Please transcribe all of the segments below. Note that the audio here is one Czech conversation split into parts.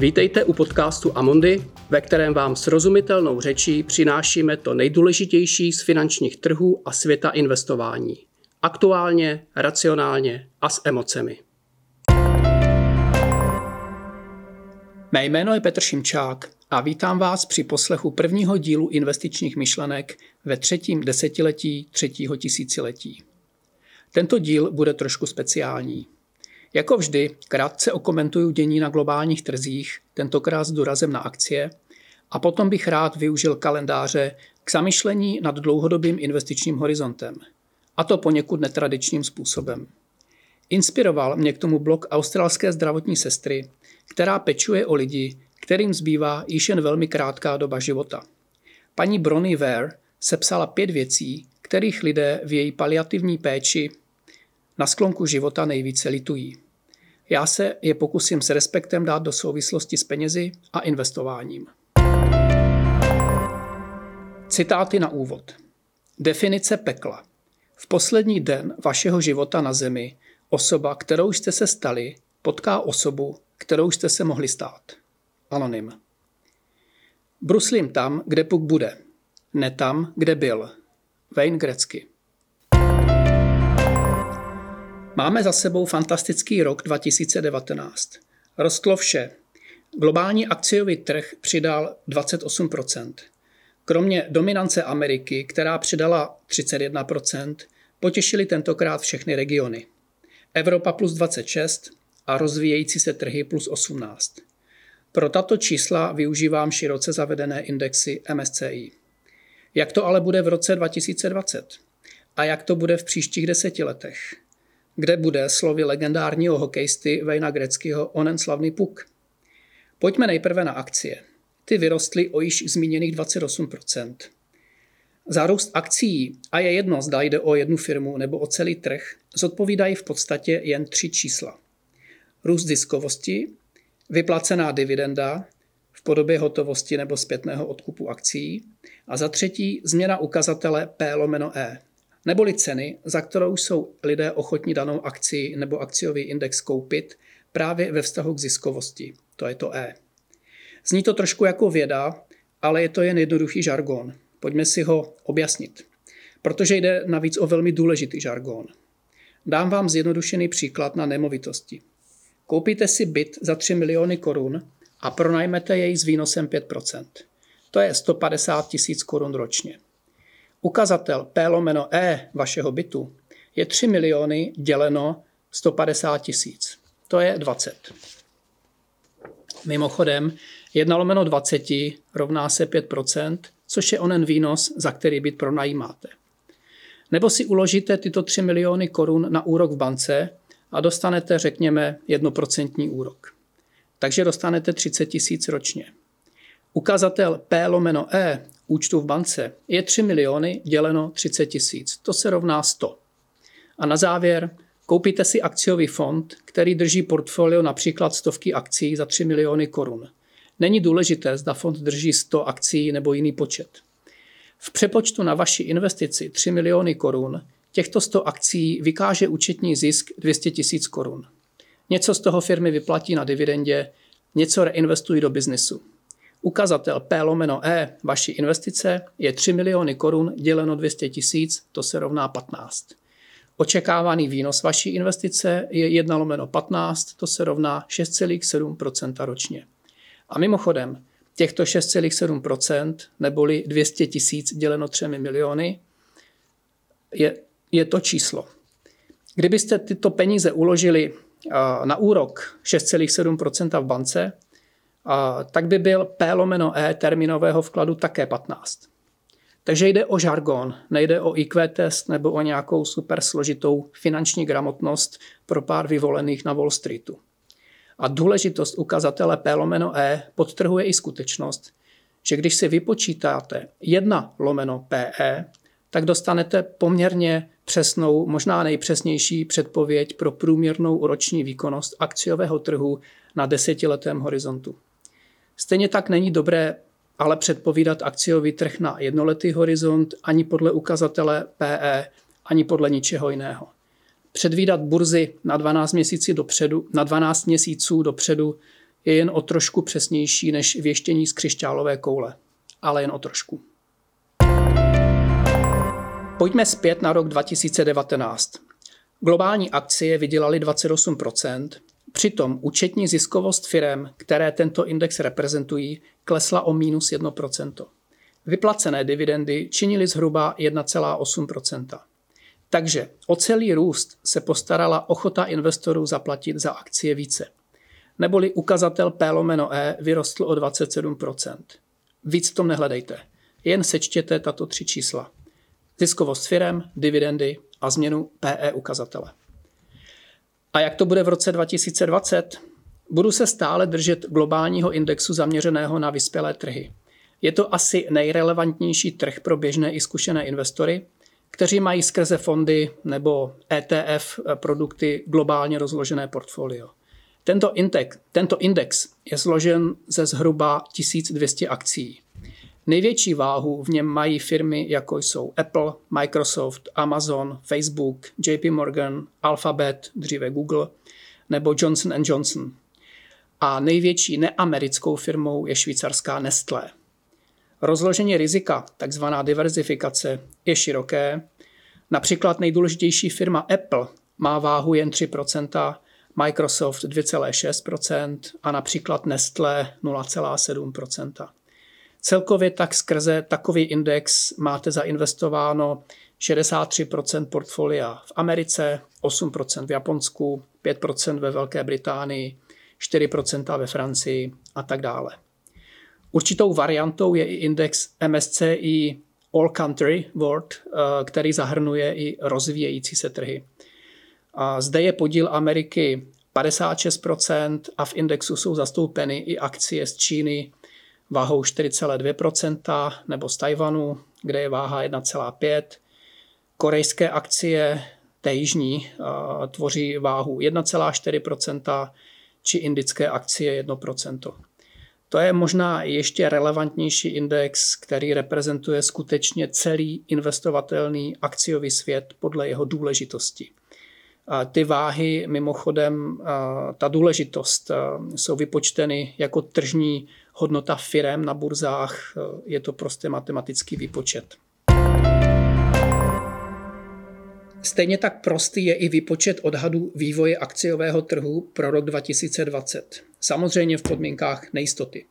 Vítejte u podcastu Amondy, ve kterém vám srozumitelnou řečí přinášíme to nejdůležitější z finančních trhů a světa investování. Aktuálně, racionálně a s emocemi. Mé jméno je Petr Šimčák a vítám vás při poslechu prvního dílu investičních myšlenek ve třetím desetiletí třetího tisíciletí. Tento díl bude trošku speciální. Jako vždy, krátce okomentuju dění na globálních trzích, tentokrát s důrazem na akcie, a potom bych rád využil kalendáře k zamyšlení nad dlouhodobým investičním horizontem. A to poněkud netradičním způsobem. Inspiroval mě k tomu blog australské zdravotní sestry, která pečuje o lidi, kterým zbývá již jen velmi krátká doba života. Paní Bronnie Ware sepsala pět věcí, kterých lidé v její paliativní péči na sklonku života nejvíce litují. Já se je pokusím s respektem dát do souvislosti s penězi a investováním. Citáty na úvod. Definice pekla. V poslední den vašeho života na zemi osoba, kterou jste se stali, potká osobu, kterou jste se mohli stát. Anonym. Bruslím tam, kde puk bude. Ne tam, kde byl. Wayne Grecky. Máme za sebou fantastický rok 2019. Rostlo vše. Globální akciový trh přidal 28%. Kromě dominance Ameriky, která přidala 31%, potěšili tentokrát všechny regiony. Evropa plus 26 a rozvíjející se trhy plus 18. Pro tato čísla využívám široce zavedené indexy MSCI. Jak to ale bude v roce 2020? A jak to bude v příštích deseti letech? Kde bude slovy legendárního hokejisty Vejna Greckého onen slavný puk. Pojďme nejprve na akcie. Ty vyrostly o již zmíněných 28%. Zárůst akcí, a je jedno, zda jde o jednu firmu nebo o celý trh, zodpovídají v podstatě jen tři čísla. Růst ziskovosti, vyplacená dividenda v podobě hotovosti nebo zpětného odkupu akcí a za třetí změna ukazatele P lomeno E, neboli ceny, za kterou jsou lidé ochotní danou akci nebo akciový index koupit právě ve vztahu k ziskovosti. To je to E. Zní to trošku jako věda, ale je to jen jednoduchý žargon. Pojďme si ho objasnit. Protože jde navíc o velmi důležitý žargon. Dám vám zjednodušený příklad na nemovitosti. Koupíte si byt za 3 miliony korun a pronajmete jej s výnosem 5%. To je 150 tisíc korun ročně. Ukazatel P lomeno E vašeho bytu je 3 miliony děleno 150 tisíc. To je 20. Mimochodem, 1 lomeno 20 rovná se 5%, což je onen výnos, za který byt pronajímáte. Nebo si uložíte tyto 3 miliony korun na úrok v bance a dostanete, řekněme, 1% úrok. Takže dostanete 30 tisíc ročně. Ukazatel P lomeno E účtu v bance je 3 miliony děleno 30 tisíc. To se rovná 100. A na závěr koupíte si akciový fond, který drží portfolio například stovky akcí za 3 miliony korun. Není důležité, zda fond drží 100 akcí nebo jiný počet. V přepočtu na vaši investici 3 miliony korun těchto 100 akcí vykáže účetní zisk 200 tisíc korun. Něco z toho firmy vyplatí na dividendě, něco reinvestují do biznesu. Ukazatel P lomeno E vaší investice je 3 miliony korun děleno 200 tisíc, to se rovná 15. Očekávaný výnos vaší investice je 1 lomeno 15, to se rovná 6,7 ročně. A mimochodem, těchto 6,7% neboli 200 tisíc děleno 3 miliony je, je to číslo. Kdybyste tyto peníze uložili na úrok 6,7% v bance, a tak by byl P lomeno E termínového vkladu také 15. Takže jde o žargon, nejde o IQ test nebo o nějakou super složitou finanční gramotnost pro pár vyvolených na Wall Streetu. A důležitost ukazatele P lomeno E podtrhuje i skutečnost, že když si vypočítáte 1 lomeno PE, tak dostanete poměrně přesnou, možná nejpřesnější předpověď pro průměrnou roční výkonnost akciového trhu na desetiletém horizontu. Stejně tak není dobré ale předpovídat akciový trh na jednoletý horizont ani podle ukazatele PE, ani podle ničeho jiného. Předvídat burzy na 12 měsíců dopředu, na 12 měsíců dopředu je jen o trošku přesnější než věštění z křišťálové koule, ale jen o trošku. Pojďme zpět na rok 2019. Globální akcie vydělaly 28%, přitom účetní ziskovost firm, které tento index reprezentují, klesla o minus 1%. Vyplacené dividendy činily zhruba 1,8%. Takže o celý růst se postarala ochota investorů zaplatit za akcie více. Neboli ukazatel P lomeno E vyrostl o 27%. Víc tom nehledejte. Jen sečtěte tato tři čísla. Ziskovost firem, dividendy a změnu PE ukazatele. A jak to bude v roce 2020? Budu se stále držet globálního indexu zaměřeného na vyspělé trhy. Je to asi nejrelevantnější trh pro běžné i zkušené investory, kteří mají skrze fondy nebo ETF produkty globálně rozložené portfolio. Tento index, tento index je složen ze zhruba 1200 akcí. Největší váhu v něm mají firmy, jako jsou Apple, Microsoft, Amazon, Facebook, JP Morgan, Alphabet, dříve Google, nebo Johnson Johnson. A největší neamerickou firmou je švýcarská Nestlé. Rozložení rizika, takzvaná diverzifikace, je široké. Například nejdůležitější firma Apple má váhu jen 3% Microsoft 2,6% a například Nestlé 0,7 Celkově tak skrze takový index máte zainvestováno 63% portfolia v Americe, 8% v Japonsku, 5% ve Velké Británii, 4% ve Francii a tak dále. Určitou variantou je i index MSCI All Country World, eh, který zahrnuje i rozvíjející se trhy. A zde je podíl Ameriky 56% a v indexu jsou zastoupeny i akcie z Číny váhou 4,2% nebo z Tajvanu, kde je váha 1,5%. Korejské akcie, té jižní, tvoří váhu 1,4% či indické akcie 1%. To je možná ještě relevantnější index, který reprezentuje skutečně celý investovatelný akciový svět podle jeho důležitosti. Ty váhy, mimochodem, ta důležitost jsou vypočteny jako tržní hodnota firem na burzách. Je to prostě matematický výpočet. Stejně tak prostý je i výpočet odhadu vývoje akciového trhu pro rok 2020. Samozřejmě v podmínkách nejistoty.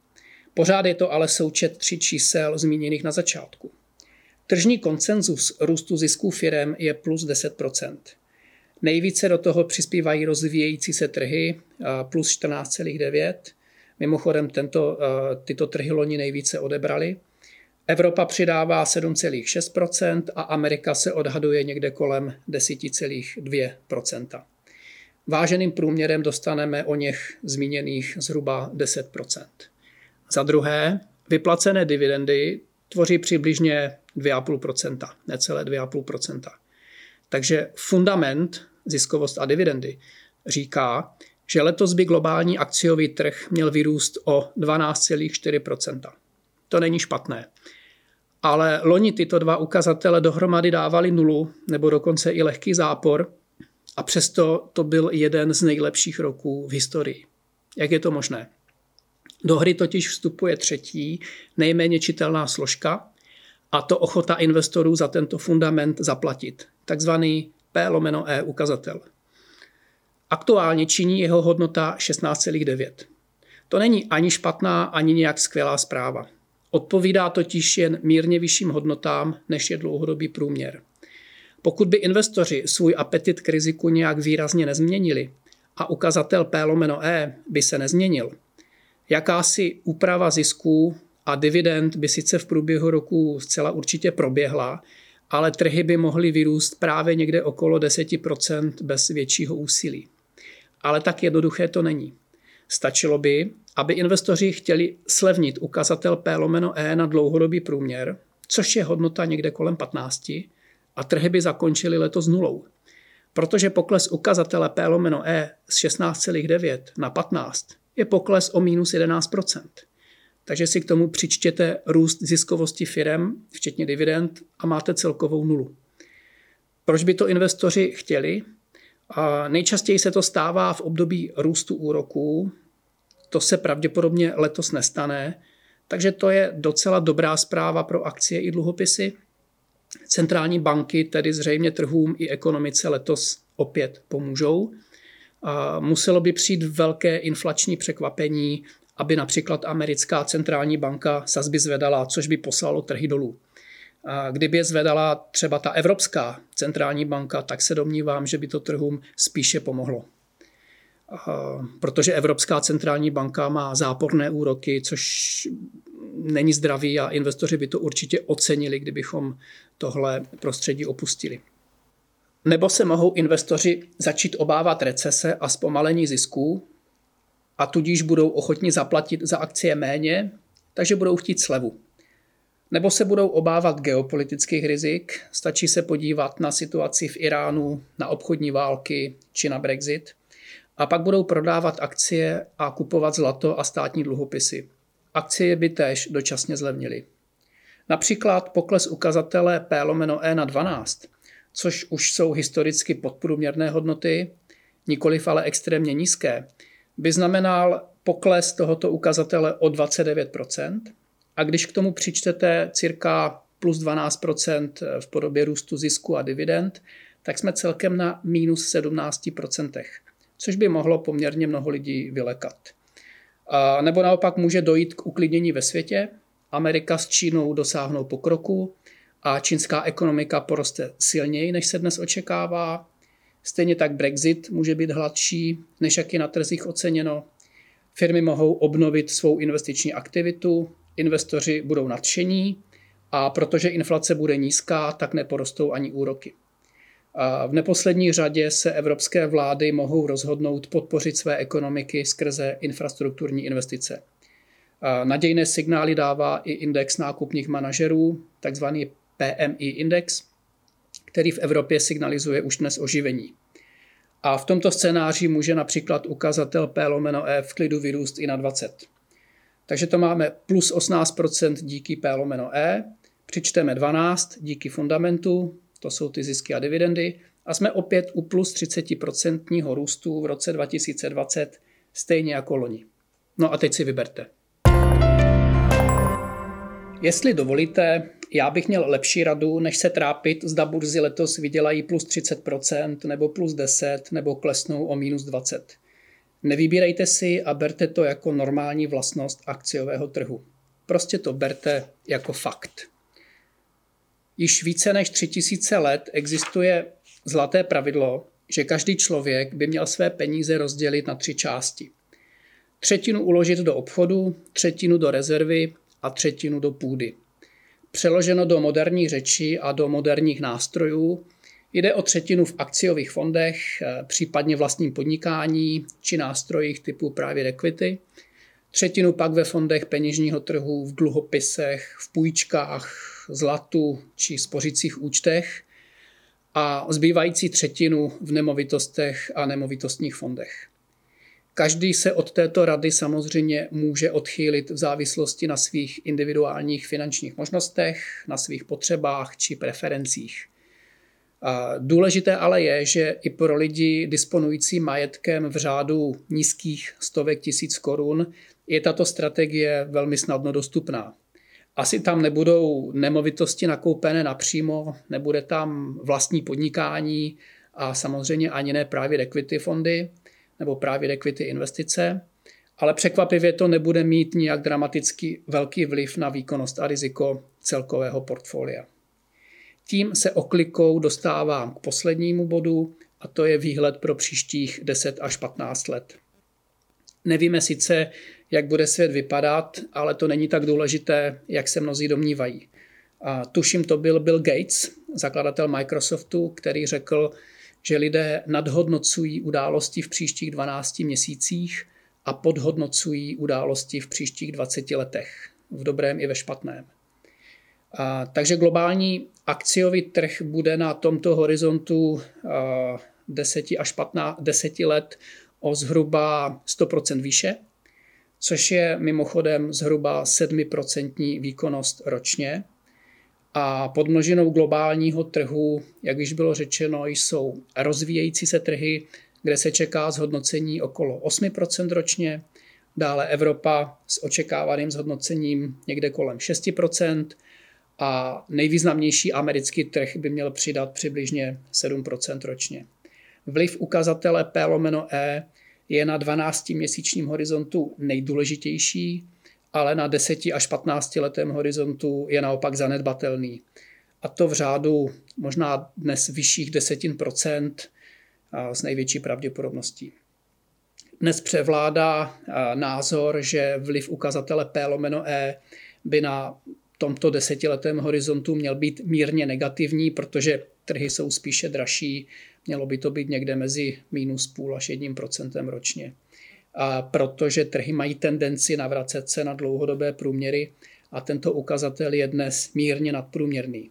Pořád je to ale součet tři čísel zmíněných na začátku. Tržní konsenzus růstu zisků firem je plus 10% Nejvíce do toho přispívají rozvíjející se trhy plus 14,9. Mimochodem tento, tyto trhy loni nejvíce odebrali. Evropa přidává 7,6% a Amerika se odhaduje někde kolem 10,2% Váženým průměrem dostaneme o něch zmíněných zhruba 10% Za druhé, vyplacené dividendy tvoří přibližně 2,5% necelé 2,5% Takže fundament ziskovost a dividendy, říká, že letos by globální akciový trh měl vyrůst o 12,4% To není špatné. Ale loni tyto dva ukazatele dohromady dávali nulu, nebo dokonce i lehký zápor, a přesto to byl jeden z nejlepších roků v historii. Jak je to možné? Do hry totiž vstupuje třetí, nejméně čitelná složka, a to ochota investorů za tento fundament zaplatit, takzvaný P lomeno E ukazatel. Aktuálně činí jeho hodnota 16,9. To není ani špatná, ani nějak skvělá zpráva. Odpovídá totiž jen mírně vyšším hodnotám, než je dlouhodobý průměr. Pokud by investoři svůj apetit k riziku nějak výrazně nezměnili a ukazatel P lomeno E by se nezměnil, jakási úprava zisků a dividend by sice v průběhu roku zcela určitě proběhla, ale trhy by mohly vyrůst právě někde okolo 10% bez většího úsilí. Ale tak jednoduché to není. Stačilo by, aby investoři chtěli slevnit ukazatel P lomeno E na dlouhodobý průměr, což je hodnota někde kolem 15, a trhy by zakončily letos nulou. Protože pokles ukazatele P lomeno E z 16,9 na 15 je pokles o minus 11% takže si k tomu přičtěte růst ziskovosti firem, včetně dividend, a máte celkovou nulu. Proč by to investoři chtěli? Nejčastěji se to stává v období růstu úroků, to se pravděpodobně letos nestane, takže to je docela dobrá zpráva pro akcie i dluhopisy. Centrální banky tedy zřejmě trhům i ekonomice letos opět pomůžou. A muselo by přijít velké inflační překvapení, aby například americká centrální banka sazby zvedala, což by poslalo trhy dolů. Kdyby je zvedala třeba ta Evropská centrální banka, tak se domnívám, že by to trhům spíše pomohlo. Protože Evropská centrální banka má záporné úroky, což není zdravý a investoři by to určitě ocenili, kdybychom tohle prostředí opustili. Nebo se mohou investoři začít obávat recese a zpomalení zisků a tudíž budou ochotni zaplatit za akcie méně, takže budou chtít slevu. Nebo se budou obávat geopolitických rizik, stačí se podívat na situaci v Iránu, na obchodní války či na Brexit, a pak budou prodávat akcie a kupovat zlato a státní dluhopisy. Akcie by též dočasně zlevnily. Například pokles ukazatele P lomeno E na 12, což už jsou historicky podprůměrné hodnoty, nikoliv ale extrémně nízké, by znamenal pokles tohoto ukazatele o 29 a když k tomu přičtete cirka plus 12% v podobě růstu zisku a dividend, tak jsme celkem na minus 17% což by mohlo poměrně mnoho lidí vylekat. A nebo naopak může dojít k uklidnění ve světě, Amerika s Čínou dosáhnou pokroku a čínská ekonomika poroste silněji, než se dnes očekává. Stejně tak Brexit může být hladší, než jak je na trzích oceněno. Firmy mohou obnovit svou investiční aktivitu, investoři budou nadšení a protože inflace bude nízká, tak neporostou ani úroky. A v neposlední řadě se evropské vlády mohou rozhodnout podpořit své ekonomiky skrze infrastrukturní investice. A nadějné signály dává i index nákupních manažerů, takzvaný PMI index, který v Evropě signalizuje už dnes oživení. A v tomto scénáři může například ukazatel P lomeno E v klidu vyrůst i na 20. Takže to máme plus 18% díky P lomeno E, přičteme 12 díky fundamentu, to jsou ty zisky a dividendy, a jsme opět u plus 30% růstu v roce 2020, stejně jako loni. No a teď si vyberte. Jestli dovolíte, já bych měl lepší radu, než se trápit, zda burzy letos vydělají plus 30% nebo plus 10 nebo klesnou o minus 20. Nevybírejte si a berte to jako normální vlastnost akciového trhu. Prostě to berte jako fakt. Již více než 3000 let existuje zlaté pravidlo, že každý člověk by měl své peníze rozdělit na tři části. Třetinu uložit do obchodu, třetinu do rezervy a třetinu do půdy. Přeloženo do moderní řeči a do moderních nástrojů, jde o třetinu v akciových fondech, eh, případně vlastním podnikání či nástrojích typu private equity, třetinu pak ve fondech peněžního trhu, v dluhopisech, v půjčkách, zlatu či spořicích účtech a zbývající třetinu v nemovitostech a nemovitostních fondech. Každý se od této rady samozřejmě může odchýlit v závislosti na svých individuálních finančních možnostech, na svých potřebách či preferencích. Důležité ale je, že i pro lidi disponující majetkem v řádu nízkých stovek tisíc korun je tato strategie velmi snadno dostupná. Asi tam nebudou nemovitosti nakoupené napřímo, nebude tam vlastní podnikání a samozřejmě ani ne právě equity fondy nebo právě equity investice, ale překvapivě to nebude mít nijak dramaticky velký vliv na výkonnost a riziko celkového portfolia. Tím se oklikou dostávám k poslednímu bodu a to je výhled pro příštích 10 až 15 let. Nevíme sice, jak bude svět vypadat, ale to není tak důležité, jak se mnozí domnívají. A tuším, to byl Bill Gates, zakladatel Microsoftu, který řekl, že lidé nadhodnocují události v příštích 12 měsících a podhodnocují události v příštích 20 letech, v dobrém i ve špatném. A, takže globální akciový trh bude na tomto horizontu a, 10 až 15, 10 let o zhruba 100% výše, což je mimochodem zhruba 7% výkonnost ročně. A podmnožinou globálního trhu, jak již bylo řečeno, jsou rozvíjející se trhy, kde se čeká zhodnocení okolo 8% ročně, dále Evropa s očekávaným zhodnocením někde kolem 6% a nejvýznamnější americký trh by měl přidat přibližně 7% ročně. Vliv ukazatele P lomeno E je na 12-měsíčním horizontu nejdůležitější, ale na 10 až 15 letém horizontu je naopak zanedbatelný. A to v řádu možná dnes vyšších desetin procent s největší pravděpodobností. Dnes převládá názor, že vliv ukazatele P lomeno E by na tomto desetiletém horizontu měl být mírně negativní, protože trhy jsou spíše dražší, mělo by to být někde mezi minus půl až jedním procentem ročně. A protože trhy mají tendenci navracet se na dlouhodobé průměry a tento ukazatel je dnes mírně nadprůměrný.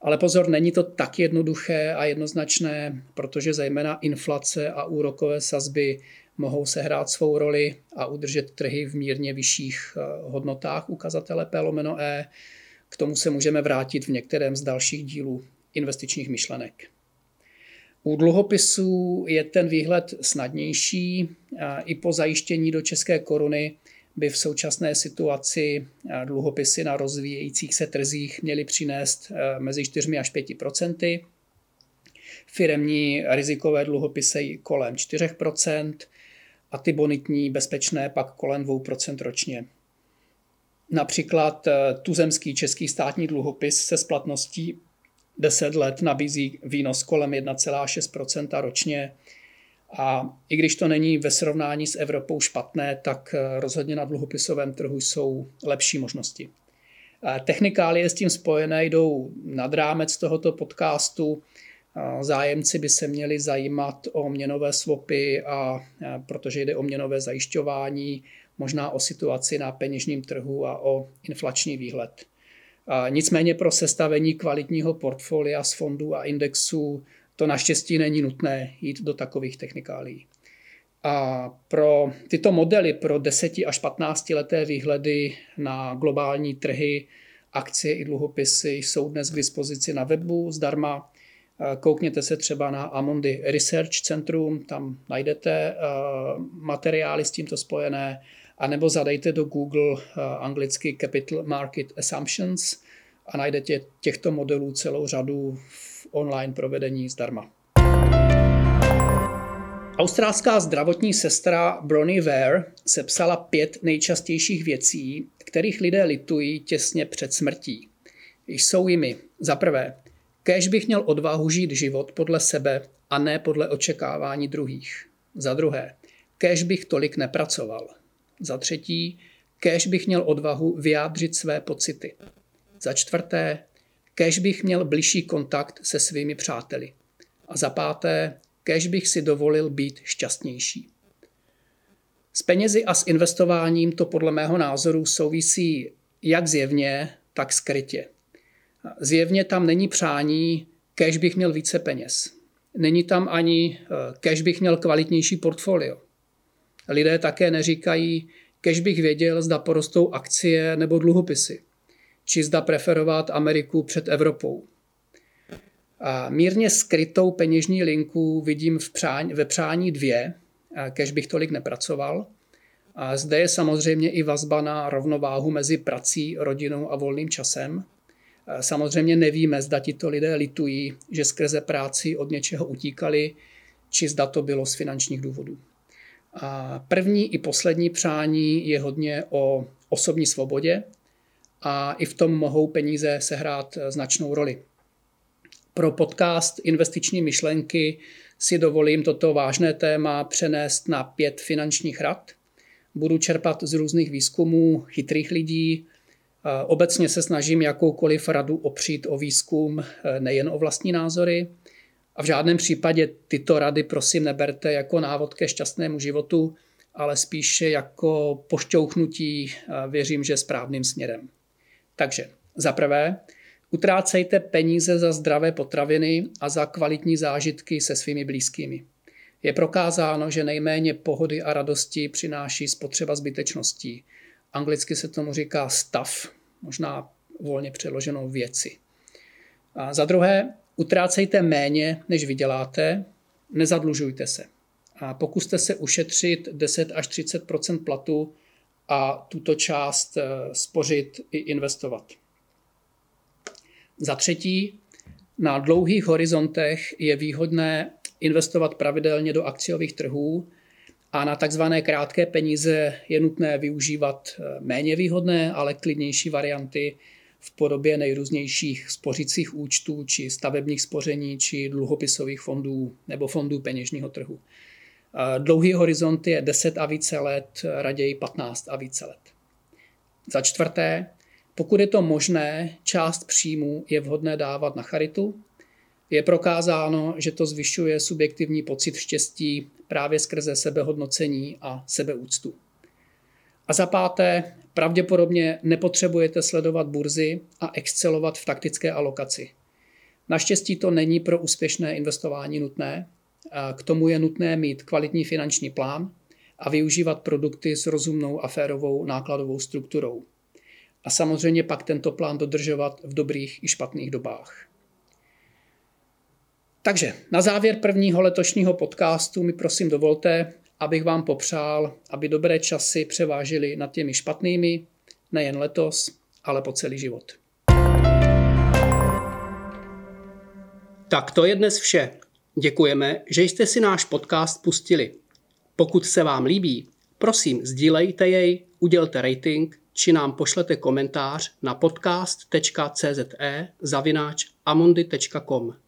Ale pozor, není to tak jednoduché a jednoznačné, protože zejména inflace a úrokové sazby mohou sehrát svou roli a udržet trhy v mírně vyšších eh, hodnotách ukazatele P lomeno E. K tomu se můžeme vrátit v některém z dalších dílů investičních myšlenek. U dluhopisů je ten výhled snadnější. I po zajištění do české koruny by v současné situaci dluhopisy na rozvíjejících se trzích měly přinést mezi 4 až 5 procenty. Firemní rizikové dluhopisy kolem 4 a ty bonitní bezpečné pak kolem 2% ročně. Například tuzemský český státní dluhopis se splatností 10 let nabízí výnos kolem 1,6% ročně. A i když to není ve srovnání s Evropou špatné, tak eh, rozhodně na dluhopisovém trhu jsou lepší možnosti. Technikálie s tím spojené jdou nad rámec tohoto podcastu. Zájemci by se měli zajímat o měnové swapy, a, protože jde o měnové zajišťování, možná o situaci na peněžním trhu a o inflační výhled. Nicméně pro sestavení kvalitního portfolia z fondů a indexů to naštěstí není nutné jít do takových technikálí. A pro tyto modely, pro 10 až 15 leté výhledy na globální trhy, akcie i dluhopisy jsou dnes k dispozici na webu zdarma. Koukněte se třeba na Amundi Research Centrum, tam najdete eh, materiály s tímto spojené a nebo zadejte do Google uh, anglicky Capital Market Assumptions a najdete těchto modelů celou řadu v online provedení zdarma. Australská zdravotní sestra Bronnie Ware sepsala pět nejčastějších věcí, kterých lidé litují těsně před smrtí. Jsou jimi za prvé, kéž bych měl odvahu žít život podle sebe a ne podle očekávání druhých. Za druhé, kéž bych tolik nepracoval. Za třetí, kéž bych měl odvahu vyjádřit své pocity. Za čtvrté, kéž bych měl blížší kontakt se svými přáteli. A za páté, kéž bych si dovolil být šťastnější. S penězi a s investováním to podle mého názoru souvisí jak zjevně, tak skrytě. Zjevně tam není přání, kéž bych měl více peněz. Není tam ani, eh, kéž bych měl kvalitnější portfolio. Lidé také neříkají, kež bych věděl, zda porostou akcie nebo dluhopisy, či zda preferovat Ameriku před Evropou. A mírně skrytou peněžní linku vidím v přání, ve přání dvě, kež bych tolik nepracoval. A zde je samozřejmě i vazba na rovnováhu mezi prací, rodinou a volným časem. Samozřejmě nevíme, zda tito lidé litují, že skrze práci od něčeho utíkali, či zda to bylo z finančních důvodů. A první i poslední přání je hodně o osobní svobodě a i v tom mohou peníze sehrát značnou roli. Pro podcast Investiční myšlenky si dovolím toto vážné téma přenést na pět finančních rad. Budu čerpat z různých výzkumů chytrých lidí. Obecně se snažím jakoukoliv radu opřít o výzkum, nejen o vlastní názory. A v žádném případě tyto rady prosím neberte jako návod ke šťastnému životu, ale spíše jako pošťouchnutí, věřím, že správným směrem. Takže za prvé, utrácejte peníze za zdravé potraviny a za kvalitní zážitky se svými blízkými. Je prokázáno, že nejméně pohody a radosti přináší spotřeba zbytečností. Anglicky se tomu říká stav, možná volně přeloženou věci. A za druhé, Utrácejte méně, než vyděláte, nezadlužujte se. A pokuste se ušetřit 10 až 30% platu a tuto část eh, spořit i investovat. Za třetí, na dlouhých horizontech je výhodné investovat pravidelně do akciových trhů a na takzvané krátké peníze je nutné využívat eh, méně výhodné, ale klidnější varianty v podobě nejrůznějších spořicích účtů, či stavebních spoření, či dluhopisových fondů nebo fondů peněžního trhu. Eh, dlouhý horizont je 10 a více let, raději 15 a více let. Za čtvrté, pokud je to možné, část příjmu je vhodné dávat na charitu. Je prokázáno, že to zvyšuje subjektivní pocit štěstí právě skrze sebehodnocení a sebeúctu. A za páté, pravděpodobně nepotřebujete sledovat burzy a excelovat v taktické alokaci. Naštěstí to není pro úspěšné investování nutné. K tomu je nutné mít kvalitní finanční plán a využívat produkty s rozumnou a férovou nákladovou strukturou. A samozřejmě pak tento plán dodržovat v dobrých i špatných dobách. Takže na závěr prvního letošního podcastu mi prosím dovolte, abych vám popřál, aby dobré časy převážily nad těmi špatnými, nejen letos, ale po celý život. Tak to je dnes vše. Děkujeme, že jste si náš podcast pustili. Pokud se vám líbí, prosím sdílejte jej, udělte rating či nám pošlete komentář na podcast.cze zavináč amundi.com.